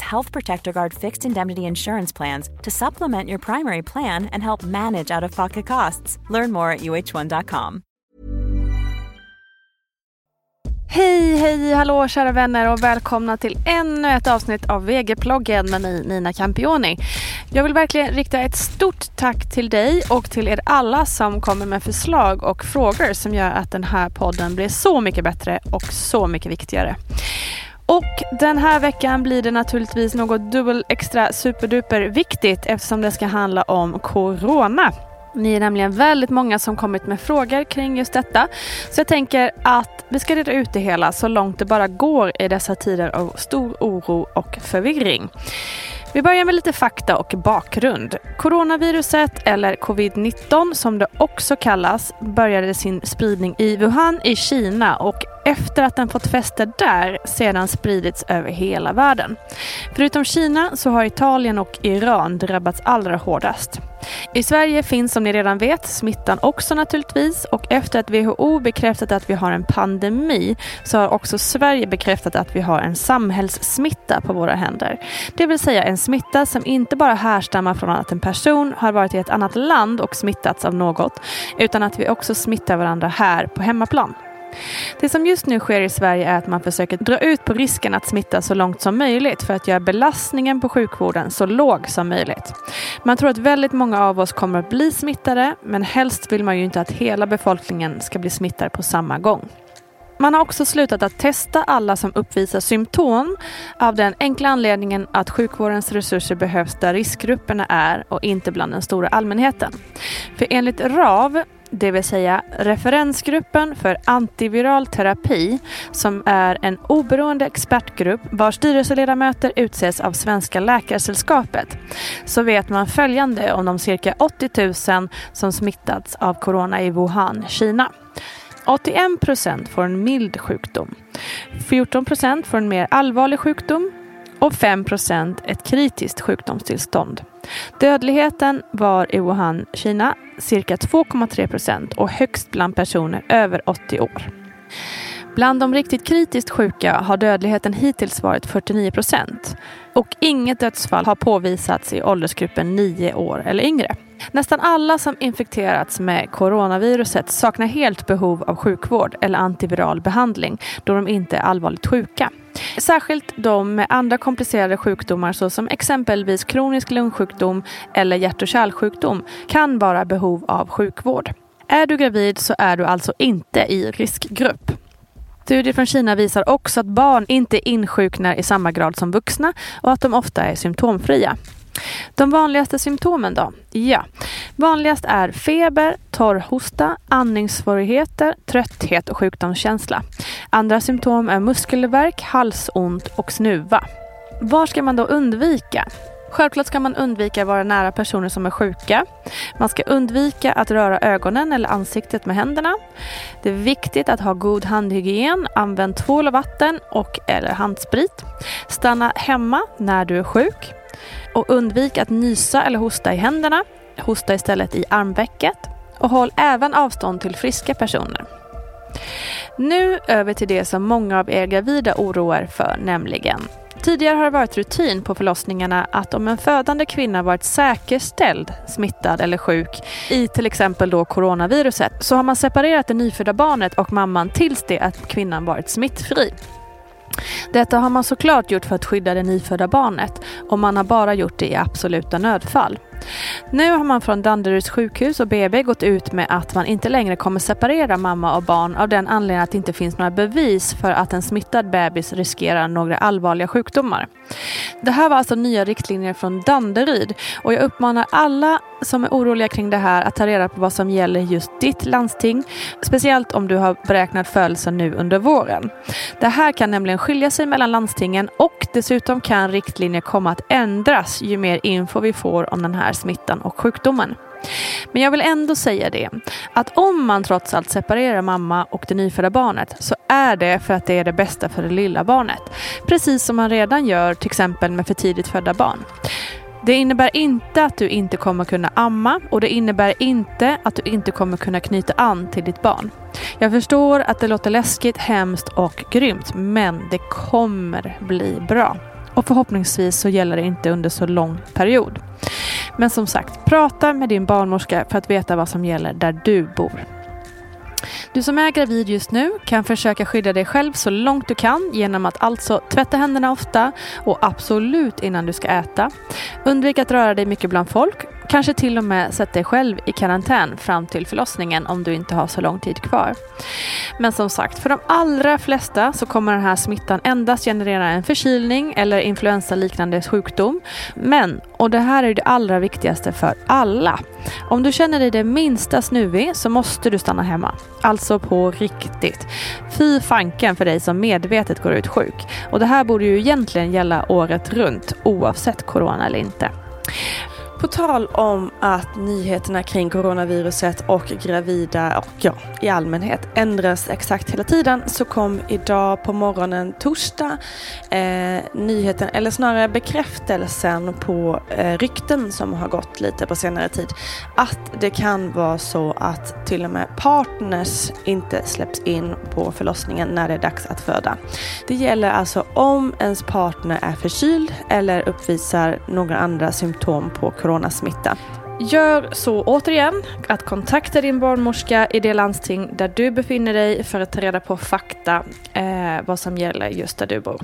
Health Protector Guard fixed indemnity insurance plans to supplement your primary plan and help manage out of pocket costs. Learn more at uh1.com. Hej, hej, hallå kära vänner och välkomna till ännu ett avsnitt av VG-ploggen med mig Nina Campioni. Jag vill verkligen rikta ett stort tack till dig och till er alla som kommer med förslag och frågor som gör att den här podden blir så mycket bättre och så mycket viktigare. Och den här veckan blir det naturligtvis något dubbel extra superduper viktigt eftersom det ska handla om Corona. Ni är nämligen väldigt många som kommit med frågor kring just detta. Så jag tänker att vi ska reda ut det hela så långt det bara går i dessa tider av stor oro och förvirring. Vi börjar med lite fakta och bakgrund. Coronaviruset, eller covid-19 som det också kallas, började sin spridning i Wuhan i Kina och efter att den fått fäste där sedan spridits över hela världen. Förutom Kina så har Italien och Iran drabbats allra hårdast. I Sverige finns som ni redan vet smittan också naturligtvis och efter att WHO bekräftat att vi har en pandemi så har också Sverige bekräftat att vi har en samhällssmitta på våra händer. Det vill säga en smitta som inte bara härstammar från att en person har varit i ett annat land och smittats av något utan att vi också smittar varandra här på hemmaplan. Det som just nu sker i Sverige är att man försöker dra ut på risken att smitta så långt som möjligt för att göra belastningen på sjukvården så låg som möjligt. Man tror att väldigt många av oss kommer att bli smittade men helst vill man ju inte att hela befolkningen ska bli smittad på samma gång. Man har också slutat att testa alla som uppvisar symptom av den enkla anledningen att sjukvårdens resurser behövs där riskgrupperna är och inte bland den stora allmänheten. För enligt RAV det vill säga referensgruppen för antiviral terapi som är en oberoende expertgrupp vars styrelseledamöter utses av Svenska Läkaresällskapet, så vet man följande om de cirka 80 000 som smittats av corona i Wuhan, Kina. 81 procent får en mild sjukdom. 14 procent får en mer allvarlig sjukdom och 5 procent ett kritiskt sjukdomstillstånd. Dödligheten var i Wuhan, Kina cirka 2,3 procent och högst bland personer över 80 år. Bland de riktigt kritiskt sjuka har dödligheten hittills varit 49 procent och inget dödsfall har påvisats i åldersgruppen 9 år eller yngre. Nästan alla som infekterats med coronaviruset saknar helt behov av sjukvård eller antiviral behandling då de inte är allvarligt sjuka. Särskilt de med andra komplicerade sjukdomar såsom exempelvis kronisk lungsjukdom eller hjärt och kärlsjukdom kan vara behov av sjukvård. Är du gravid så är du alltså inte i riskgrupp. Studier från Kina visar också att barn inte insjuknar i samma grad som vuxna och att de ofta är symptomfria. De vanligaste symptomen då? Ja, vanligast är feber, torrhosta, andningssvårigheter, trötthet och sjukdomskänsla. Andra symptom är muskelvärk, halsont och snuva. Vad ska man då undvika? Självklart ska man undvika att vara nära personer som är sjuka. Man ska undvika att röra ögonen eller ansiktet med händerna. Det är viktigt att ha god handhygien. Använd tvål och vatten och eller handsprit. Stanna hemma när du är sjuk. Och undvik att nysa eller hosta i händerna. Hosta istället i armvecket. Och håll även avstånd till friska personer. Nu över till det som många av er gravida oroar för, nämligen Tidigare har det varit rutin på förlossningarna att om en födande kvinna varit säkerställd smittad eller sjuk i till exempel då coronaviruset så har man separerat det nyfödda barnet och mamman tills det att kvinnan varit smittfri. Detta har man såklart gjort för att skydda det nyfödda barnet och man har bara gjort det i absoluta nödfall. Nu har man från Danderyds sjukhus och BB gått ut med att man inte längre kommer separera mamma och barn av den anledningen att det inte finns några bevis för att en smittad bebis riskerar några allvarliga sjukdomar. Det här var alltså nya riktlinjer från Danderyd och jag uppmanar alla som är oroliga kring det här att ta reda på vad som gäller just ditt landsting. Speciellt om du har beräknat födelsen nu under våren. Det här kan nämligen skilja sig mellan landstingen och dessutom kan riktlinjer komma att ändras ju mer info vi får om den här smittan och sjukdomen. Men jag vill ändå säga det, att om man trots allt separerar mamma och det nyfödda barnet så är det för att det är det bästa för det lilla barnet. Precis som man redan gör till exempel med för tidigt födda barn. Det innebär inte att du inte kommer kunna amma och det innebär inte att du inte kommer kunna knyta an till ditt barn. Jag förstår att det låter läskigt, hemskt och grymt men det kommer bli bra. Och förhoppningsvis så gäller det inte under så lång period. Men som sagt, prata med din barnmorska för att veta vad som gäller där du bor. Du som är gravid just nu kan försöka skydda dig själv så långt du kan genom att alltså tvätta händerna ofta och absolut innan du ska äta. Undvik att röra dig mycket bland folk. Kanske till och med sätt dig själv i karantän fram till förlossningen om du inte har så lång tid kvar. Men som sagt, för de allra flesta så kommer den här smittan endast generera en förkylning eller influensaliknande sjukdom. Men, och det här är det allra viktigaste för alla. Om du känner dig det minsta snuvig så måste du stanna hemma. Alltså på riktigt. Fy fanken för dig som medvetet går ut sjuk. Och det här borde ju egentligen gälla året runt oavsett corona eller inte. På tal om att nyheterna kring coronaviruset och gravida och ja, i allmänhet ändras exakt hela tiden så kom idag på morgonen torsdag eh, nyheten, eller snarare bekräftelsen på eh, rykten som har gått lite på senare tid. Att det kan vara så att till och med partners inte släpps in på förlossningen när det är dags att föda. Det gäller alltså om ens partner är förkyld eller uppvisar några andra symptom på coronasmitta. Gör så återigen att kontakta din barnmorska i det landsting där du befinner dig för att ta reda på fakta eh, vad som gäller just där du bor.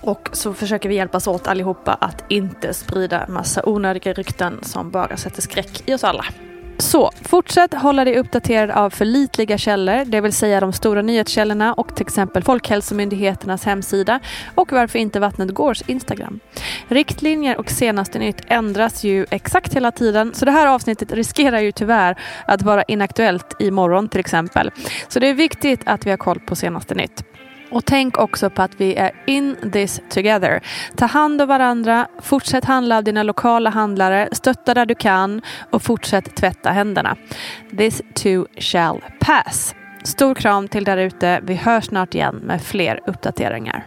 Och så försöker vi hjälpas åt allihopa att inte sprida massa onödiga rykten som bara sätter skräck i oss alla. Så fortsätt hålla dig uppdaterad av förlitliga källor, det vill säga de stora nyhetskällorna och till exempel Folkhälsomyndigheternas hemsida och varför inte Vattnet Gårds Instagram. Riktlinjer och senaste nytt ändras ju exakt hela tiden så det här avsnittet riskerar ju tyvärr att vara inaktuellt imorgon till exempel. Så det är viktigt att vi har koll på senaste nytt. Och tänk också på att vi är in this together. Ta hand om varandra, fortsätt handla av dina lokala handlare, stötta där du kan och fortsätt tvätta händerna. This too shall pass. Stor kram till där ute. Vi hörs snart igen med fler uppdateringar.